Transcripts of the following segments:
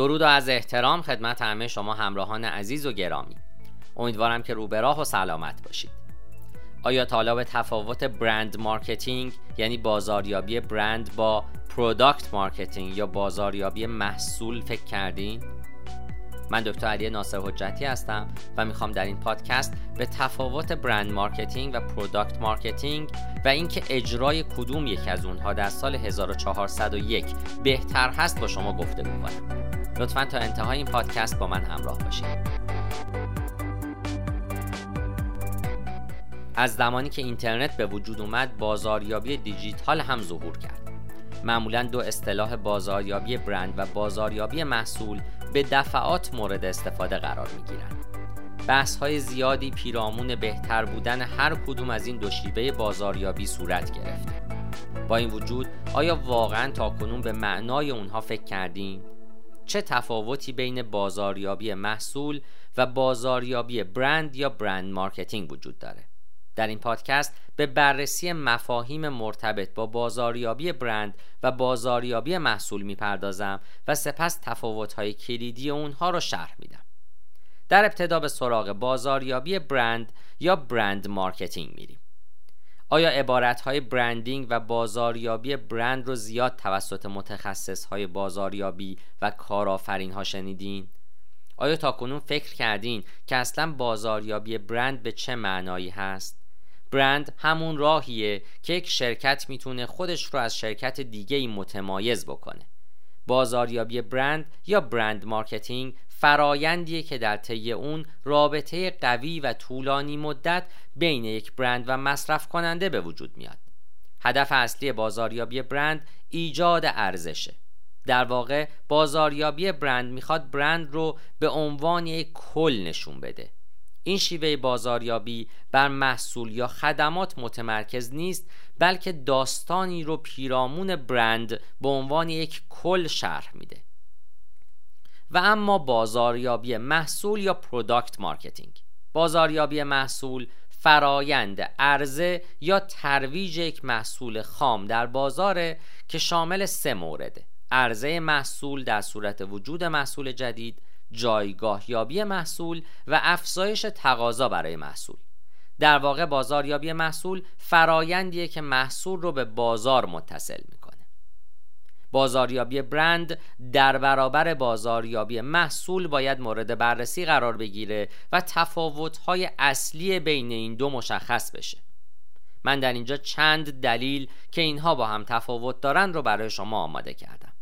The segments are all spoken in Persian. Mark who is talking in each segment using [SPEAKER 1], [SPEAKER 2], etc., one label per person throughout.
[SPEAKER 1] درود و عرض احترام خدمت همه شما همراهان عزیز و گرامی. امیدوارم که روبراه و سلامت باشید. آیا تا به تفاوت brand marketing یعنی بازاریابی برند با product marketing یا بازاریابی محصول فکر کردین؟ من دکتر علی ناصر حجتی هستم و می‌خوام در این پادکست به تفاوت brand marketing و product marketing و اینکه اجرای کدوم یک از اونها در سال 1401 بهتر هست با شما گفته کنم. لطفا تا انتهای این پادکست با من همراه باشید از زمانی که اینترنت به وجود اومد بازاریابی دیجیتال هم ظهور کرد معمولا دو اصطلاح بازاریابی برند و بازاریابی محصول به دفعات مورد استفاده قرار می گیرند. بحث های زیادی پیرامون بهتر بودن هر کدوم از این دو شیوه بازاریابی صورت گرفته. با این وجود آیا واقعا تا کنون به معنای اونها فکر کردیم؟ چه تفاوتی بین بازاریابی محصول و بازاریابی برند یا brand marketing وجود داره؟ در این پادکست به بررسی مفاهیم مرتبط با بازاریابی برند و بازاریابی محصول می‌پردازم و سپس تفاوت‌های کلیدی اونها را شرح میدم. در ابتدا به سراغ بازاریابی برند یا brand marketing میریم. آیا عبارت های branding و بازاریابی برند رو زیاد توسط متخصص های بازاریابی و کارآفرین ها شنیدین؟ آیا تا کنون فکر کردین که اصلا بازاریابی برند به چه معنایی هست؟ برند همون راهیه که یک شرکت می‌تونه خودش رو از شرکت دیگه ای متمایز بکنه بازاریابی برند یا brand marketing فرایندیه که در طی اون رابطه قوی و طولانی مدت بین یک برند و مصرف کننده به وجود میاد. هدف اصلی بازاریابی برند ایجاد ارزشه. در واقع بازاریابی برند می‌خواد برند رو به عنوان یک کل نشون بده. این شیوه بازاریابی بر محصول یا خدمات متمرکز نیست بلکه داستانی رو پیرامون برند به عنوان یک کل شرح میده. و اما بازاریابی محصول یا product marketing بازاریابی محصول فرایند عرضه یا ترویج یک محصول خام در بازاره که شامل سه مورده عرضه محصول در صورت وجود محصول جدید جایگاه یابی محصول و افزایش تقاضا برای محصول. در واقع بازاریابی محصول فرایندیه که محصول رو به بازار متصل می‌کنه. بازاریابی برند در برابر بازاریابی محصول باید مورد بررسی قرار بگیره و تفاوت‌های اصلی بین این دو مشخص بشه. من در اینجا چند دلیل که اینها با هم تفاوت دارند رو برای شما آماده کردم.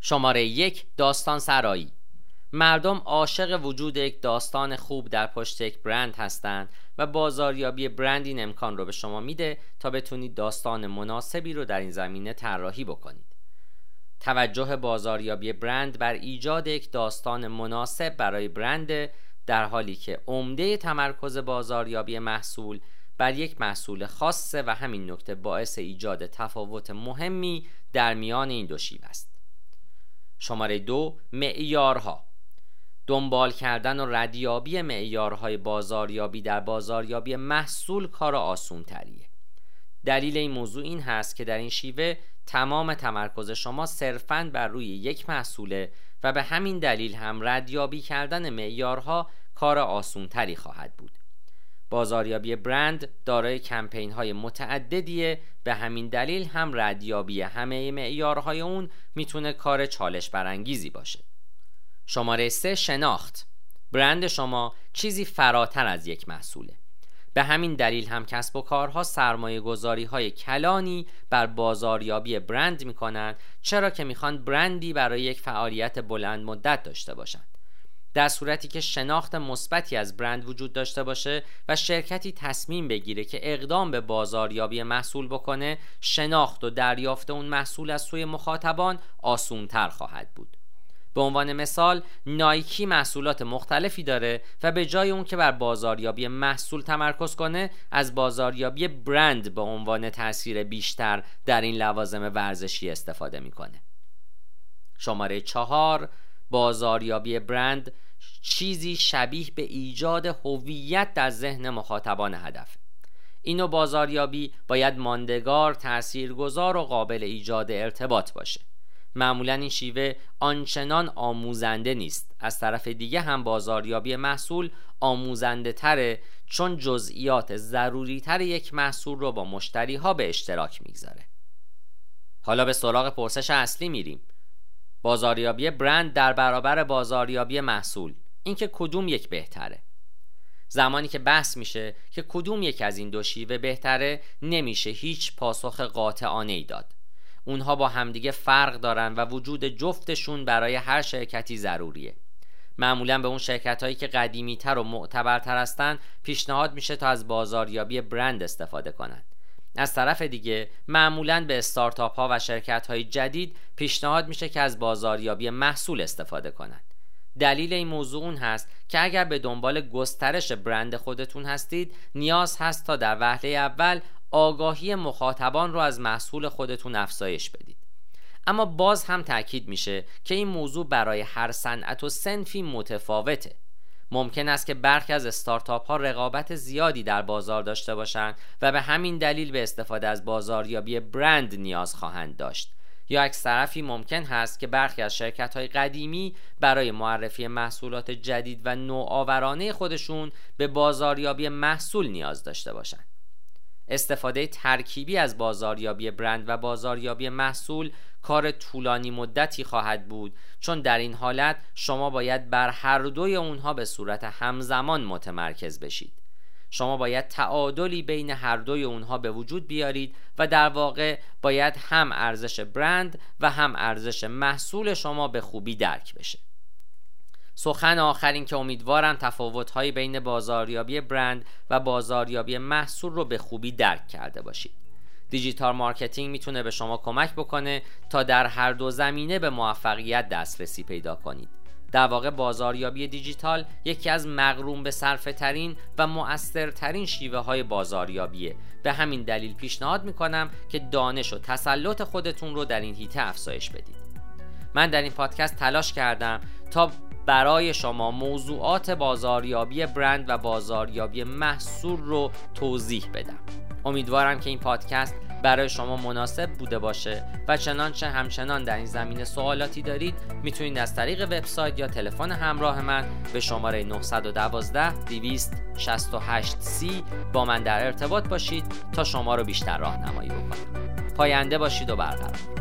[SPEAKER 1] شماره یک داستان سرایی مردم عاشق وجود یک داستان خوب در پشت یک برند هستند و بازاریابی برند این امکان رو به شما میده تا بتونید داستان مناسبی رو در این زمینه طراحی بکنید. توجه بازاریابی برند بر ایجاد یک داستان مناسب برای برند در حالی که عمده تمرکز بازاریابی محصول بر یک محصول خاصه و همین نکته باعث ایجاد تفاوت مهمی در میان این دو شیوه است. شماره دو معیارها. دنبال کردن و ردیابی معیارهای بازاریابی در بازاریابی محصول کار آسون تریه دلیل این موضوع این هست که در این شیوه تمام تمرکز شما صرفاً بر روی یک محصوله و به همین دلیل هم ردیابی کردن معیارها کار آسون تری خواهد بود. بازاریابی برند دارای کمپین های متعددیه به همین دلیل هم ردیابی همه معیارهای اون می‌تونه کار چالش برانگیزی باشه. شماره سه شناخت. برند شما چیزی فراتر از یک محصوله. به همین دلیل هم کسب و کارها سرمایه گذاری های کلانی بر بازاریابی برند می کنند چرا که می‌خوان برندی برای یک فعالیت بلند مدت داشته باشند. در صورتی که شناخت مثبتی از برند وجود داشته باشه و شرکتی تصمیم بگیره که اقدام به بازاریابی محصول بکنه شناخت و دریافت اون محصول از سوی مخاطبان آسونتر خواهد بود. به عنوان مثال نایکی محصولات مختلفی داره و به جای اون که بر بازاریابی محصول تمرکز کنه از بازاریابی برند به عنوان تاثیر بیشتر در این لوازم ورزشی استفاده می‌کنه. شماره چهار بازاریابی برند چیزی شبیه به ایجاد هویت در ذهن مخاطبان هدف. اینو بازاریابی باید ماندگار، تاثیرگذار و قابل ایجاد ارتباط باشه. معمولا این شیوه آنچنان آموزنده نیست. از طرف دیگه هم بازاریابی محصول آموزنده تره چون جزئیات ضروری تر یک محصول رو با مشتری ها به اشتراک می‌گذاره. حالا به سراغ پرسش اصلی میریم. بازاریابی برند در برابر بازاریابی محصول. اینکه کدوم یک بهتره. زمانی که بحث میشه که کدوم یک از این دو شیوه بهتره نمیشه هیچ پاسخ قاطعانه ای داد. اونها با همدیگه فرق دارن و وجود جفتشون برای هر شرکتی ضروریه. معمولا به اون شرکت هایی که قدیمی تر و معتبرتر هستن پیشنهاد میشه تا از بازاریابی برند استفاده کنند از طرف دیگه معمولا به استارتاپ ها و شرکت های جدید پیشنهاد میشه که از بازاریابی محصول استفاده کنند دلیل این موضوع اون هست که اگر به دنبال گسترش برند خودتون هستید نیاز هست تا در وهله اول آگاهی مخاطبان رو از محصول خودتون افزایش بدید. اما باز هم تاکید میشه که این موضوع برای هر صنعت و سنفی متفاوته. ممکن است که برخی از استارتاپ ها رقابت زیادی در بازار داشته باشند و به همین دلیل به استفاده از بازاریابی برند نیاز خواهند داشت. یا عکس طرفی ممکن هست که برخی از شرکت های قدیمی برای معرفی محصولات جدید و نوآورانه خودشون به بازاریابی محصول نیاز داشته باشند. استفاده ترکیبی از بازاریابی برند و بازاریابی محصول کار طولانی مدتی خواهد بود. چون در این حالت شما باید بر هر دوی اونها به صورت همزمان متمرکز بشید. شما باید تعادلی بین هر دوی اونها به وجود بیارید و در واقع باید هم ارزش برند و هم ارزش محصول شما به خوبی درک بشه. سخن آخر اینکه امیدوارم تفاوت‌های بین بازاریابی برند و بازاریابی محصول رو به خوبی درک کرده باشید. digital marketing می‌تونه به شما کمک بکنه تا در هر دو زمینه به موفقیت دسترسی پیدا کنید. در واقع بازاریابی دیجیتال یکی از مقرون به صرفه ترین و مؤثرترین شیوه های بازاریابیه. به همین دلیل پیشنهاد می‌کنم که دانش و تسلط خودتون رو در این حیطه افزایش بدید. من در این پادکست تلاش کردم تا برای شما موضوعات بازاریابی برند و بازاریابی محصول رو توضیح بدم. امیدوارم که این پادکست برای شما مناسب بوده باشه و چنانچه همچنان در این زمینه سوالاتی دارید می‌تونید از طریق وبسایت یا تلفن همراه من به شماره 912 268 c با من در ارتباط باشید تا شما رو بیشتر راهنمایی بکنم. پاینده باشید و برقرار.